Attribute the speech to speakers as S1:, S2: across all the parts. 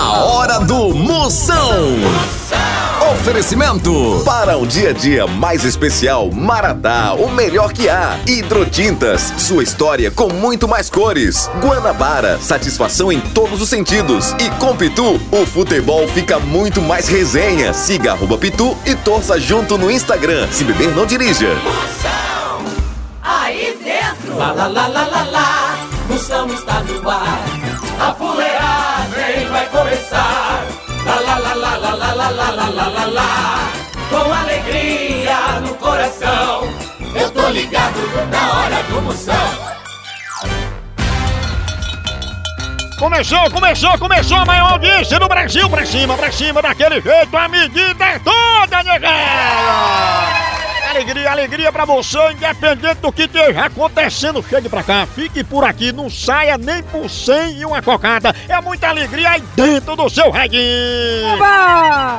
S1: A hora do Moção. Oferecimento para um dia a dia mais especial, Maratá, o melhor que há. Hidrotintas, sua história com muito mais cores. Guanabara, satisfação em todos os sentidos. E com Pitu, o futebol fica muito mais resenha. Siga arroba Pitu e torça junto no Instagram. Se beber, não dirija.
S2: Moção, aí dentro. Lá, lá, lá, lá, lá, lá. Moção está no ar. A lá, lá, lá. Com alegria no coração. Eu tô ligado na hora do Moção.
S3: Começou, começou, começou a maior audiência do Brasil pra cima, pra cima, daquele jeito, a medida é toda, negada! Alegria, alegria pra você, independente do que esteja acontecendo, chegue pra cá, fique por aqui, não saia nem por cem e uma cocada. É muita alegria aí dentro do seu reguinho.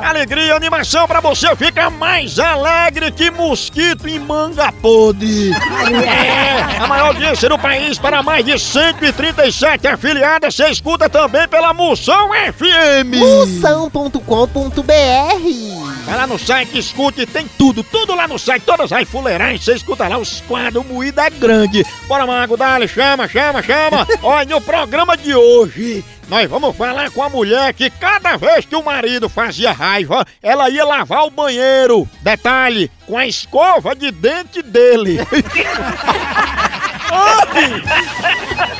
S3: Alegria, animação pra você ficar mais alegre que mosquito em manga podre. É, a maior audiência do país para mais de 137 afiliadas, você escuta também pela Moção FM.
S4: Moção.com.br
S3: Vai lá no site, escute, tem tudo, tudo lá no site, todas as fuleiragens, você escuta lá os quadros, é grande. Bora, Mago, dale, chama, chama, chama. Olha, no programa de hoje, nós vamos falar com a mulher que cada vez que o marido fazia raiva, ela ia lavar o banheiro. Detalhe, com a escova de dente dele. Oi!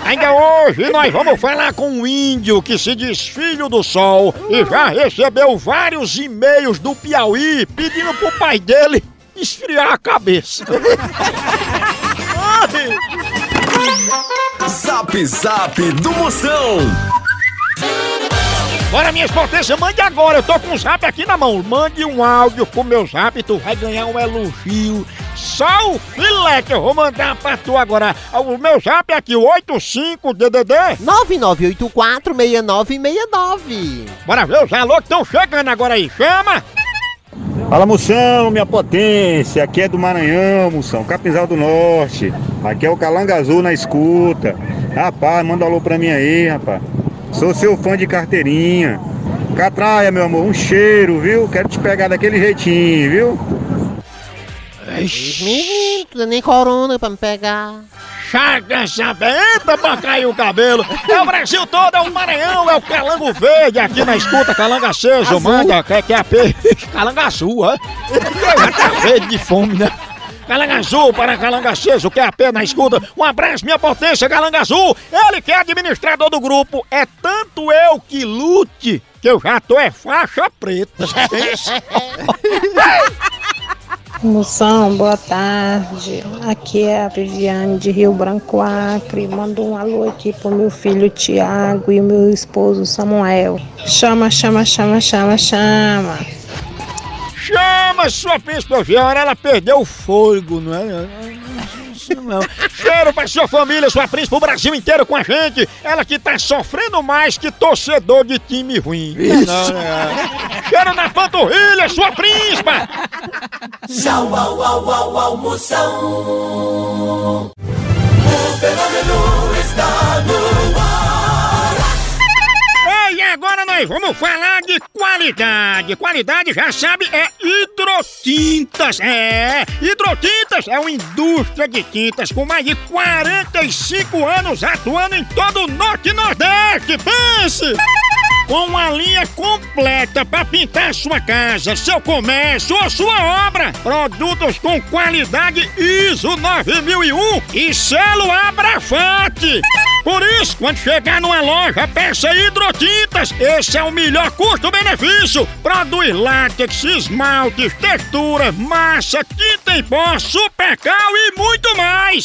S3: Ainda hoje nós vamos falar com um índio que se diz filho do sol e já recebeu vários e-mails do Piauí pedindo pro pai dele esfriar a cabeça.
S1: Zap Zap do Moção.
S3: Bora, minhas potências, mande agora. Eu tô com o zap aqui na mão. Mande um áudio pro meu zap, tu vai ganhar um elogio. Só o filé que eu vou mandar pra tu agora. O meu zap é aqui, 85DDD.
S4: 99846969.
S3: Bora ver os alô que estão chegando agora aí. Chama!
S5: Fala Moção, minha potência, aqui é do Maranhão, Moção, Capizal do Norte. Aqui é o Calanga Azul na escuta. Rapaz, manda um alô pra mim aí, rapaz. Sou seu fã de carteirinha. Catraia, meu amor, um cheiro, viu? Quero te pegar daquele jeitinho, viu?
S4: Menino, tu nem corona pra me pegar.
S3: Chaga sabenta pra cair o cabelo. É o Brasil todo, é o Maranhão, é o Calango Verde aqui na escuta, Calanga aceso, manda, quer que é a peixe. Calanga azul. Já tá verde de fome, né? Calanga Azul para Calanga Aceso, que é a pé na escuta. Um abraço, minha potência, Calanga Azul. Ele que é administrador do grupo. É tanto eu que lute, que eu já tô é faixa preta.
S6: Moção, boa tarde. Aqui é a Viviane de Rio Branco Acre. Mando um alô aqui pro meu filho Tiago e o meu esposo Samuel. Chama, chama, chama, chama, chama.
S3: Chama sua príncipe Viana, ela perdeu o fôlego, não é? Isso não. Cheiro pra sua família, sua príncipe, o Brasil inteiro com a gente. Ela que tá sofrendo mais que torcedor de time ruim. Não, é. Cheiro na panturrilha, sua príncipa!
S2: Tchau, au, au, au, au, Moção. O fenômeno está no ar.
S3: Agora nós vamos falar de qualidade. Qualidade, já sabe, é hidrotintas. É, hidrotintas é uma indústria de tintas com mais de 45 anos atuando em todo o Norte e Nordeste. Pense! Com uma linha completa para pintar sua casa, seu comércio ou sua obra. Produtos com qualidade ISO 9001 e selo Abrafate. Por isso, quando chegar numa loja, peça hidrotintas. Esse é o melhor custo-benefício. Produz látex, esmaltes, textura, massa, tinta em pó, supercal e muito mais.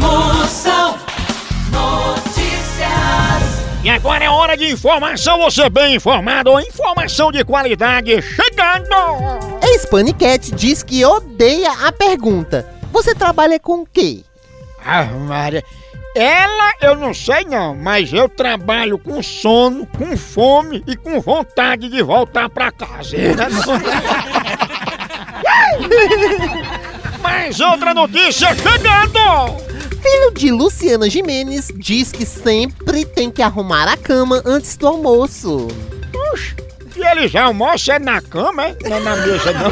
S2: Moção Notícias.
S3: E agora é hora de informação, você bem informado, informação de qualidade chegando!
S4: Ex-Panicat diz que odeia a pergunta. Você trabalha com o quê?
S3: Ah, Maria, ela eu não sei não, mas eu trabalho com sono, com fome e com vontade de voltar pra casa. Mas outra notícia chegando!
S4: Filho de Luciana Jimenez diz que sempre tem que arrumar a cama antes do almoço.
S3: Puxa, e ele já almoça é na cama, é? Não é na mesa não.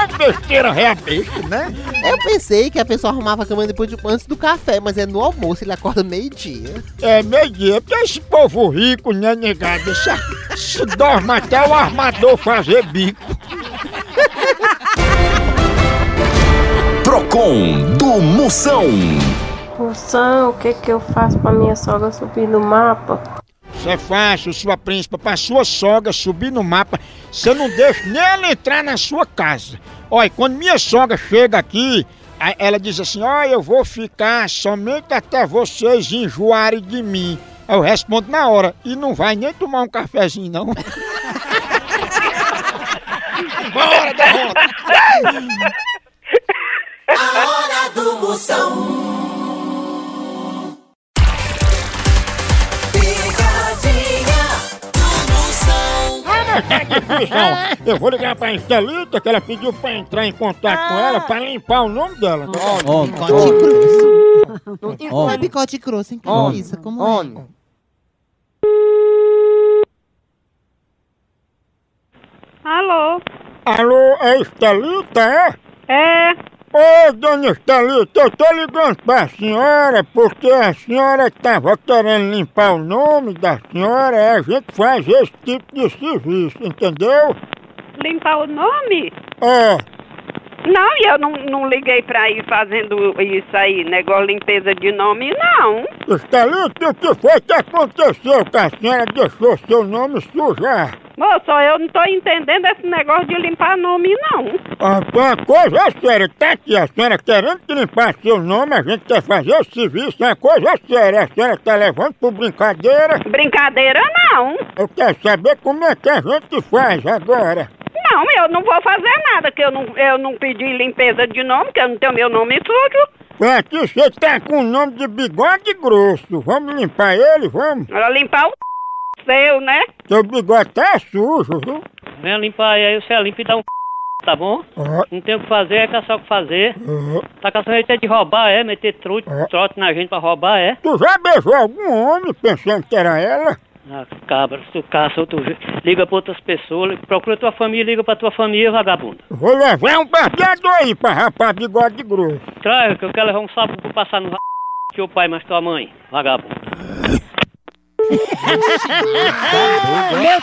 S3: É besteira realmente, né?
S4: Eu pensei que a pessoa arrumava a cama depois de, antes do café, mas é no almoço, ele acorda meio-dia.
S3: É meio-dia, porque esse povo rico, né, negado? Isso, isso dorme até o armador fazer bico.
S1: Procon do Moção.
S6: Moção, o que que eu faço pra minha sogra subir no mapa?
S3: Isso é fácil, sua príncipa, pra sua sogra subir no mapa, você não deixa nem ela entrar na sua casa. Olha, quando minha sogra chega aqui, ela diz assim, ó, eu vou ficar somente até vocês enjoarem de mim. Aí eu respondo na hora, e não vai nem tomar um cafezinho, não. Bora, derrota!
S2: A hora do Moção. Picadinha do Moção.
S3: Tá. Eu vou ligar pra Estelita, que ela pediu pra entrar em contato com ela pra limpar o nome dela.
S4: Picote grosso. Não é picote grosso, hein? Que é isso? Como é?
S6: Alô?
S3: Alô, é Estelita, é?
S6: É,
S3: Ô, dona Estelita, eu tô ligando pra senhora porque a senhora tava querendo limpar o nome da senhora e a gente faz esse tipo de serviço, entendeu?
S6: limpar o nome?
S3: É,
S6: Não, e eu não, não liguei pra ir fazendo isso aí, negócio limpeza de nome, não.
S3: Estelita, o que foi que aconteceu que a senhora deixou seu nome sujar?
S6: Moço, eu não tô entendendo esse negócio de limpar nome, não.
S3: Ah, pô, a coisa é séria, tá aqui, a senhora querendo que limpar seu nome, a gente quer fazer o serviço, é uma coisa séria, a senhora tá levando por brincadeira.
S6: Brincadeira, não.
S3: Eu quero saber como é que a gente faz agora.
S6: Não, eu não vou fazer nada, que eu não, eu não pedi limpeza de nome, que eu não tenho meu nome sujo.
S3: Aqui você tá com o nome de bigode grosso. Vamos limpar ele, vamos?
S6: Ela limpar o seu, né?
S3: Seu bigode tá sujo, viu?
S7: Venha limpar aí, aí você limpa e dá um tá bom?
S3: Ó,
S7: Não tem o que fazer, é caçar o que fazer.
S3: ó.
S7: Tá caçando jeito é de roubar, é? Meter trote,
S3: É.
S7: trote na gente pra roubar, é?
S3: Tu já beijou algum homem pensando que era ela?
S7: Ah, cabra, se tu caça outro jeito, liga pra outras pessoas, procura tua família, liga pra tua família, vagabundo.
S3: Vou levar um barbeador aí pra rapar bigode grosso.
S7: Traz, que eu quero levar um sapo pra passar no teu pai, mas tua mãe, vagabundo.
S2: Eu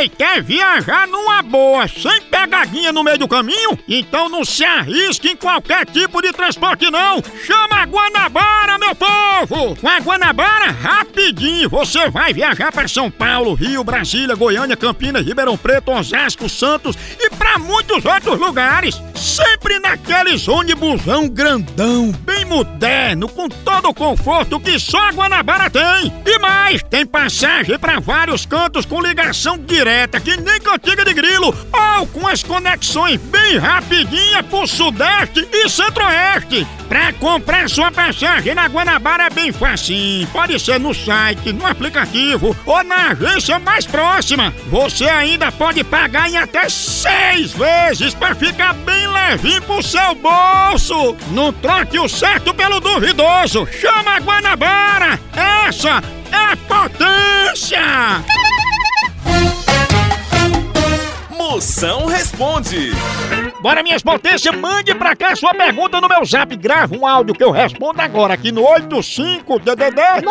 S3: Ei, quer viajar numa boa, sem pegadinha no meio do caminho? Então não se arrisque em qualquer tipo de transporte não! Chama a Guanabara, meu povo! Com a Guanabara, rapidinho, você vai viajar para São Paulo, Rio, Brasília, Goiânia, Campinas, Ribeirão Preto, Osasco, Santos e para muitos outros lugares. Sempre naqueles ônibusão grandão, bem moderno, com todo o conforto que só Guanabara tem. E mais, tem passagem para vários cantos com ligação direta, que nem cantiga de grilo, ou com as conexões bem rapidinha pro Sudeste e Centro-Oeste. Pra comprar sua passagem na Guanabara é bem facinho. Pode ser no site, no aplicativo ou na agência mais próxima. Você ainda pode pagar em até seis vezes pra ficar bem levinho pro seu bolso. Não troque o certo pelo duvidoso. Chama a Guanabara. Essa é potência.
S1: Moção responde.
S3: Bora, minhas potências, mande pra cá sua pergunta no meu zap. Grava um áudio que eu respondo agora aqui no 85DDD.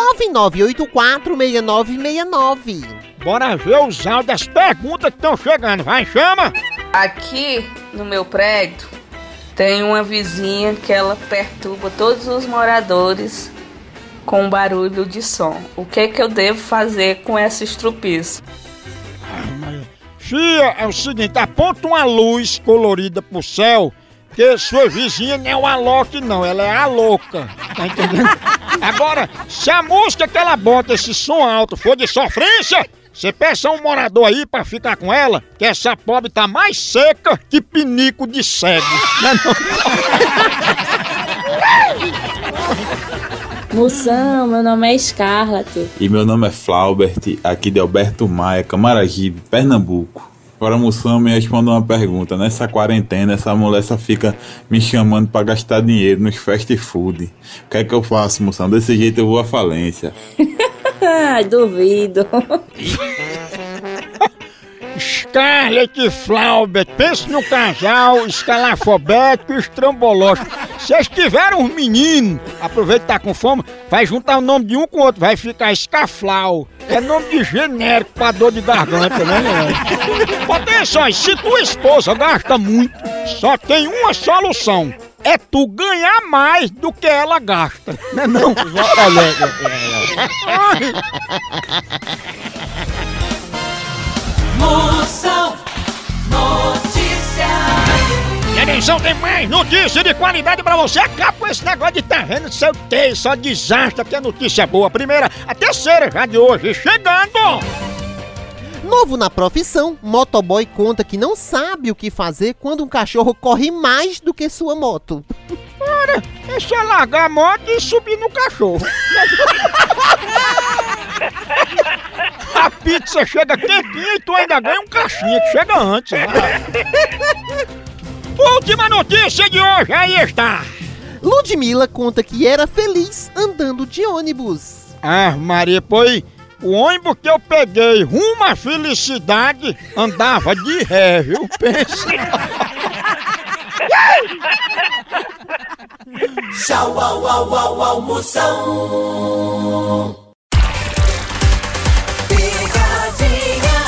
S4: 99846969.
S3: Bora ver os áudios das perguntas que estão chegando. Vai, chama!
S8: Aqui no meu prédio tem uma vizinha que ela perturba todos os moradores com barulho de som. O que que eu devo fazer com essa estrupiço?
S3: Fia, é o seguinte, aponta uma luz colorida pro céu, que sua vizinha não é uma Loki não, ela é a louca, tá entendendo? Agora, se a música que ela bota esse som alto for de sofrência, você peça um morador aí pra ficar com ela, que essa pobre tá mais seca que pinico de cego. É?
S9: Moção, meu nome é Scarlett.
S10: E meu nome é Flaubert, aqui de Alberto Maia, Camaragibe, Pernambuco. Agora, Moção, me responda uma pergunta. Nessa quarentena, essa mulher só fica me chamando pra gastar dinheiro nos fast food. O que é que eu faço, Moção? Desse jeito eu vou à falência.
S9: Ai, duvido.
S3: Scarlett Flaubert, pense no casal escalafobético e estrambológico. Vocês tiveram um menino, aproveita que tá com fome, vai juntar o nome de um com o outro, vai ficar Escaflau. É nome de genérico pra dor de garganta, né, né? Atenção, se tua esposa gasta muito, só tem uma solução. É tu ganhar mais do que ela gasta. Não é não?
S2: Moção Notícias.
S3: E atenção, tem mais notícia de qualidade pra você. Acaba com esse negócio de vendo seu que só desastre, que é notícia boa. A primeira, a terceira já de hoje, chegando!
S4: Novo na profissão, motoboy conta que não sabe o que fazer quando um cachorro corre mais do que sua moto.
S3: Ora, é só largar a moto e subir no cachorro. A pizza chega quentinha e tu ainda ganha um caixinha que chega antes. né? Última notícia de hoje, aí está.
S4: Ludmilla conta que era feliz andando de ônibus.
S3: Ah, Maria, pois o ônibus que eu peguei rumo à felicidade andava de ré, viu? Pensa.
S2: Tchau, au, au, au, au, Moção. Picadinha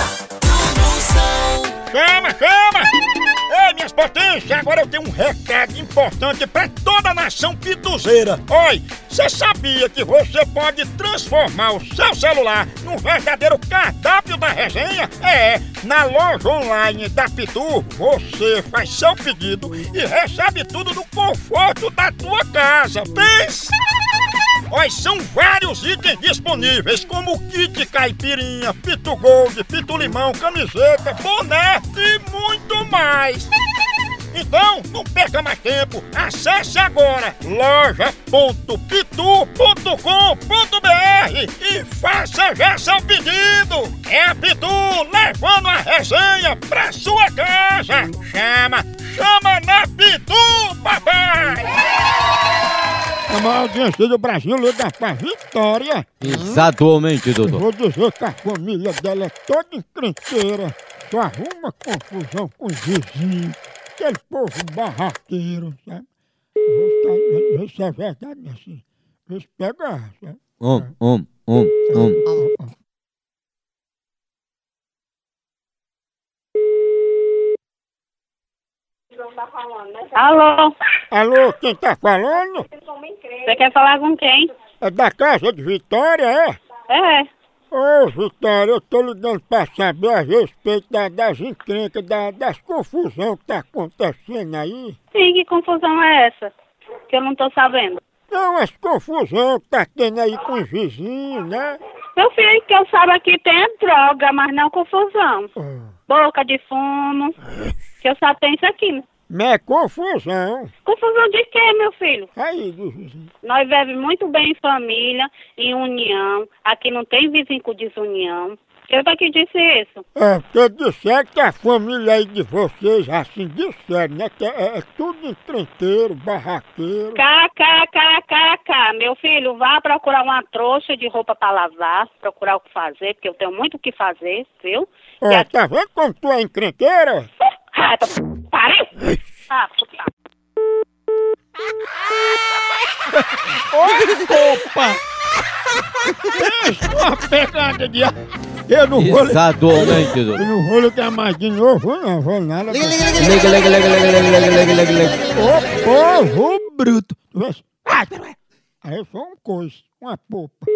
S2: do Moção.
S3: Chama, chama! Ei, minhas potências, agora eu tenho um recado importante pra toda a nação pituzeira. Oi, você sabia que você pode transformar o seu celular num verdadeiro cardápio da resenha? É, na loja online da Pitu, você faz seu pedido e recebe tudo no conforto da tua casa. Pensa! Olha, são vários itens disponíveis, como kit caipirinha, pitu gold, pitu limão, camiseta, boné e muito mais. Então, não perca mais tempo. Acesse agora loja.pitu.com.br e faça já seu pedido. É a Pitu levando a resenha pra sua casa. Chama, chama audiência do Brasil liga pra Vitória.
S11: Exatamente,
S3: Eu
S11: doutor.
S3: vou dizer que a família dela é toda encrenqueira. Só arruma confusão com os vizinhos. Aquele povo barraqueiro, sabe? Ficar- Isso é verdade, assim. Eles pegam, sabe?
S11: Um, um, um, um.
S12: Alô?
S3: Alô, quem tá falando?
S12: Você quer falar com quem?
S3: É da casa de Vitória, é?
S12: É.
S3: Ô, Vitória, eu tô ligando pra saber a respeito da- das encrencas, da- das confusões que tá acontecendo aí.
S12: Sim, que confusão é essa? Que eu não tô sabendo.
S3: Não, as confusões que tá tendo aí com os vizinhos, né?
S12: Meu filho, que eu saiba aqui tem droga, mas não confusão. Boca de fumo. Que eu só tenho isso aqui. né?
S3: Mas é confusão.
S12: Confusão de quê, meu filho?
S3: Aí.
S12: Nós vivemos muito bem em família, em união. Aqui não tem vizinho com desunião. Eu que disse isso.
S3: É, porque disseram que a família aí de vocês, assim, disseram, né? Que é, é tudo encrenqueiro, barraqueiro.
S12: KKKKK. Meu filho, vá procurar uma trouxa de roupa pra lavar, procurar o que fazer, porque eu tenho muito o que fazer, viu?
S3: Ó, tá vendo como tu é encrenqueira?
S12: Rata, pare! Ah, puta.
S3: Opa! Uma pegada de ar. Eu não vou...
S11: Exatamente,
S3: Eu
S11: doutor.
S3: não vou ligar mais de novo, não vou nada.
S11: Liga, liga, liga, liga, liga, liga, liga, liga, liga.
S3: Ô, povo bruto. Ai. Aí foi um coice, uma popa.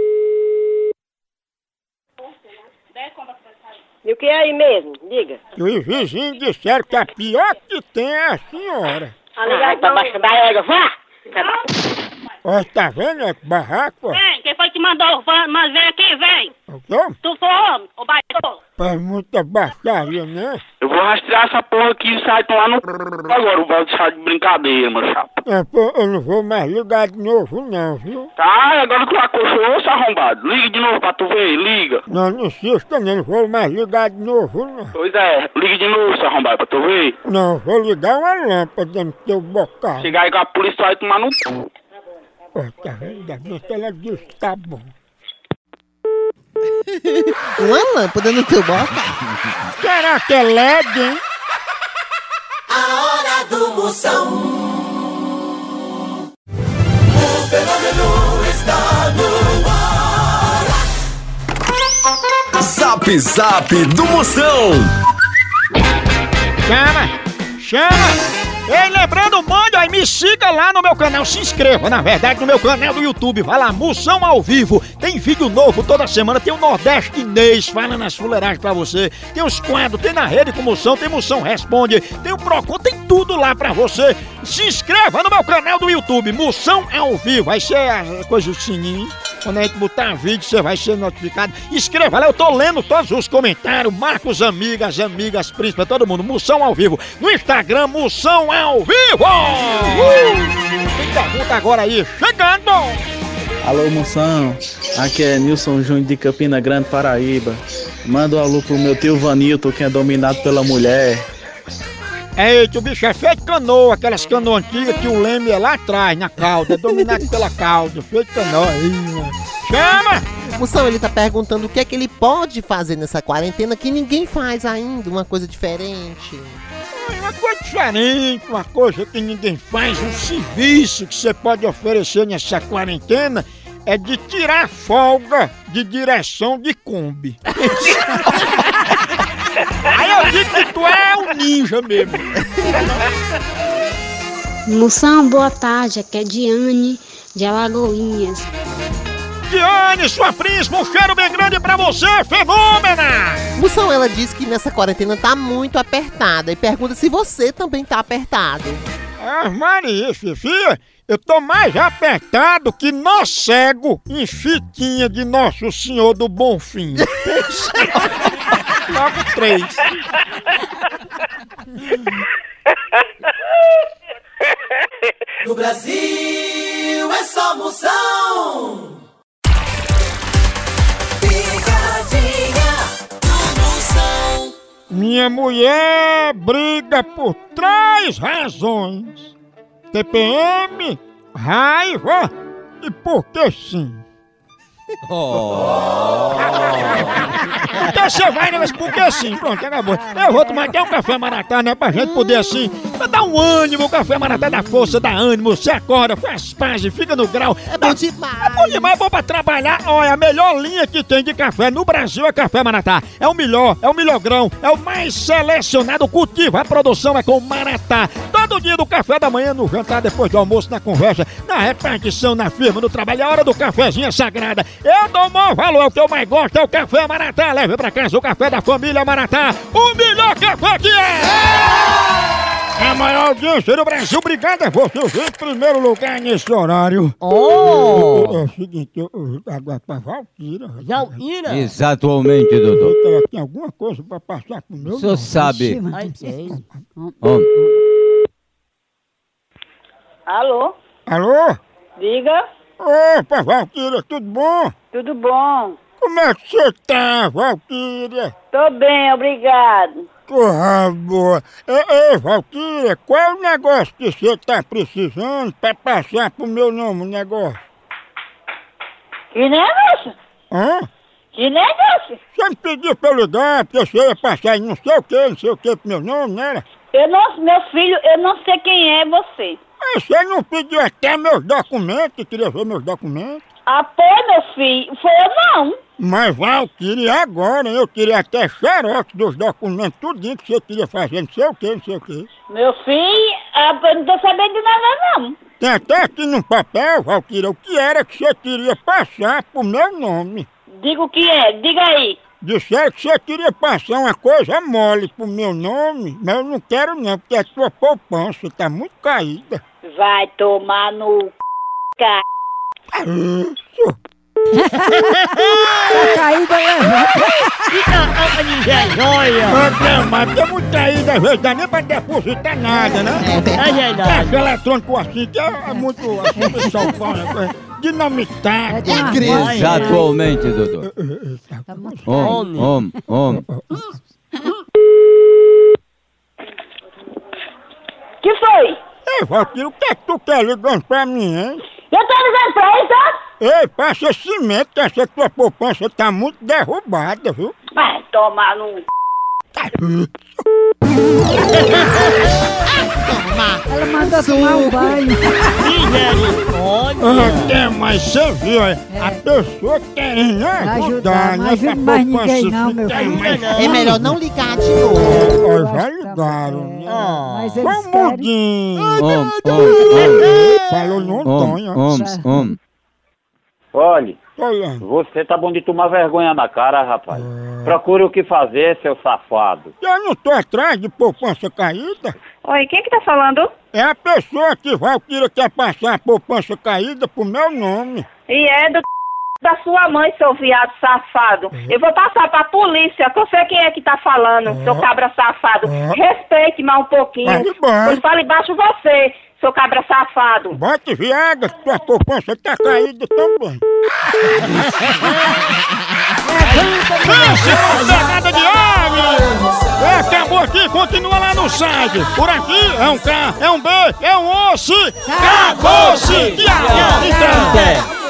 S13: E o que é aí mesmo? Diga.
S3: E os vizinhos disseram que a pior que tem é a senhora.
S13: Vai pra baixo da égua, vá!
S3: Ó, tá vendo? É que barraco, ó.
S12: Que mandou? Mas vem aqui, vem.
S3: O quê?
S12: Tu foi homem, ô baixo.
S3: Faz muita baixaria, né?
S14: Eu vou rastrear essa porra aqui e sai lá no agora, o balde sai de brincadeira, meu chapa.
S3: É, pô, eu não vou mais ligar de novo, não, viu?
S14: Tá, agora tu acochou, seu arrombado. Liga de novo pra tu ver, liga.
S3: Não, não insista, não, não vou mais ligar de novo, não.
S14: Pois é, liga de novo, seu arrombado, pra tu ver.
S3: Não, vou ligar uma lâmpada no teu bocal.
S14: Chegar aí com a polícia vai tomar no
S3: vendo? Ainda bem que ela disse que tá bom.
S4: Uma lâmpada no teu boca.
S3: Será que é LED, hein?
S2: A hora do Moção. O fenômeno está no ar.
S1: Zap Zap do Moção.
S3: Chama! Chama! Ei, lembrando, mande aí, me siga lá no meu canal, se inscreva, na verdade, no meu canal do YouTube. Vai lá, Moção ao vivo. Tem vídeo novo toda semana, tem o Nordeste Inês falando as fuleiragens pra você. Tem os quadros, tem na rede com Moção, tem Moção Responde, tem o Procon, tem tudo lá pra você. Se inscreva no meu canal do YouTube, Moção ao vivo. Vai ser a coisa do sininho. Quando a gente botar vídeo, você vai ser notificado. Inscreva lá, eu tô lendo todos os comentários. Marca os amigas, amigas, príncipes, todo mundo. Moção ao vivo. No Instagram, Moção ao vivo! Uh! Tem pergunta agora aí, chegando!
S15: Alô, moção. Aqui é Nilson Júnior de Campina Grande, Paraíba. Manda um alô pro meu tio Vanilton, que é dominado pela mulher.
S3: Eita, o bicho é feito canoa, aquelas canoas antigas que o leme é lá atrás, na cauda, é dominado pela cauda, feito canoa. Aí, mano. Chama!
S4: Moção, ele tá perguntando o que é que ele pode fazer nessa quarentena que ninguém faz ainda, uma coisa diferente.
S3: Uma coisa diferente, uma coisa que ninguém faz, um serviço que você pode oferecer nessa quarentena é de tirar folga de direção de Kombi. Aí eu digo que tu é um ninja mesmo.
S16: Moção, boa tarde. Aqui é Diane de Alagoinhas.
S3: Diane, sua príncipe, um cheiro bem grande pra você, fenômena!
S4: Moção, ela diz que nessa quarentena tá muito apertada e pergunta se você também tá apertado.
S3: Ah, Maria, Fifia, eu tô mais apertado que nó cego em fitinha de Nosso Senhor do Bonfim. Logo três.
S2: No Brasil é só Moção. Picadinha do Moção.
S3: Minha mulher briga por três razões: TPM, raiva e porque sim. Então você vai, né? Mas por que sim? Pronto, acabou. Eu vou tomar até um café maratá, né? Pra gente poder assim, pra dar um ânimo, o café maratá dá força, dá ânimo, você acorda, faz paz, fica no grau. É bom
S4: demais.
S3: É bom demais, é bom pra trabalhar. Olha, a melhor linha que tem de café no Brasil é café maratá. É o melhor, é o melhor grão, é o mais selecionado cultivo. A produção é com maratá. Todo dia do café da manhã, no jantar, depois do almoço, na conversa, na repartição, na firma, no trabalho. A hora do cafezinho é sagrada. Eu dou o maior valor, é o que eu mais gosto é o café maratá. Leve pra casa o café da família Maratá. O melhor café que é! A maior audiência do Brasil, obrigado a você, em primeiro lugar nesse horário.
S11: Oh!
S3: É o seguinte, eu, eu, agora pra Valquíria.
S11: Valquíria? Exatamente, doutor.
S3: Ela tem alguma coisa pra passar pro meu
S11: O senhor sabe. Ó,
S12: Alô?
S3: Alô?
S12: Diga.
S3: Opa, Valquíria, tudo bom?
S12: Tudo bom?
S3: Como é que você tá, Valquíria?
S12: Tô bem, obrigado.
S3: Porra boa. Ei, ei, Valquíria, qual é o negócio que você tá precisando pra passar pro meu nome o negócio?
S12: Que negócio?
S3: Hã?
S12: Que negócio?
S3: Você me pediu pra eu ligar, porque você ia passar não sei o que, não sei o que pro meu nome, né?
S12: Eu não, meu filho, eu não sei quem é você.
S3: Mas você não pediu até meus documentos, queria ver meus documentos?
S12: Ah, pô, meu filho, foi eu não.
S3: Mas Valquíria, agora eu queria até xerox dos documentos, tudinho que você queria fazer, não sei o que, não sei o que.
S12: Meu filho, ah, eu não tô sabendo de nada não.
S3: Tem até aqui no papel, Valquíria, o que era que você queria passar pro meu nome.
S8: Diga o que é, diga aí.
S3: Disseram que você queria passar uma coisa mole pro meu nome, mas eu não quero não, porque a tua poupança tá muito caída.
S8: Vai tomar no c... ca-
S3: Isso.
S2: Tá caída,
S3: Mas, mas tem muito caída, às vezes dá nem pra depositar nada, né?
S2: É verdade.
S3: Caixa eletrônico assim, que é, é muito assim, pessoal fala, coisa dinamitado.
S11: Exatamente, doutor. Homem, homem, homem.
S8: Que foi?
S3: Ei, Valquíria, o que é que tu quer ligando pra mim, hein?
S8: Eu tô ligando pra ele, tá?
S3: Ei, passa cimento, que essa tua poupança tá muito derrubada, viu?
S8: Vai tomar no c...
S2: Ela mandou tomar um banho.
S3: Até, mas você viu, é, a pessoa querendo ajudar,
S2: não
S3: né?
S2: ajuda
S3: pra
S2: mais ninguém não, meu filho.
S3: mais-
S4: É melhor não ligar de novo.
S3: Ó, já ligaram?
S2: Mas
S3: Foi
S2: eles querem...
S3: mudinho.
S11: Homem, homem,
S3: Falou no
S11: homem,
S3: Antônio.
S11: homem, homem.
S17: Olhe,
S3: Olhando.
S17: você tá bom de tomar vergonha na cara, rapaz. Procure o que fazer, seu safado.
S3: Eu não tô atrás de poupança caída.
S18: Oi, quem que tá falando?
S3: É a pessoa que Valquíria quer passar a poupança caída pro meu nome.
S18: E é do da sua mãe, seu viado safado. Eu vou passar pra polícia, que eu sei quem é que tá falando, seu cabra safado. Respeite mais um pouquinho. Pois fala embaixo você, seu cabra safado.
S3: Bote que tua poupança tá caída também. Pense na pegada de homem! Acabou aqui, continua lá no site. Por aqui é um K, é um B, é um osso. Acabou-se! Então.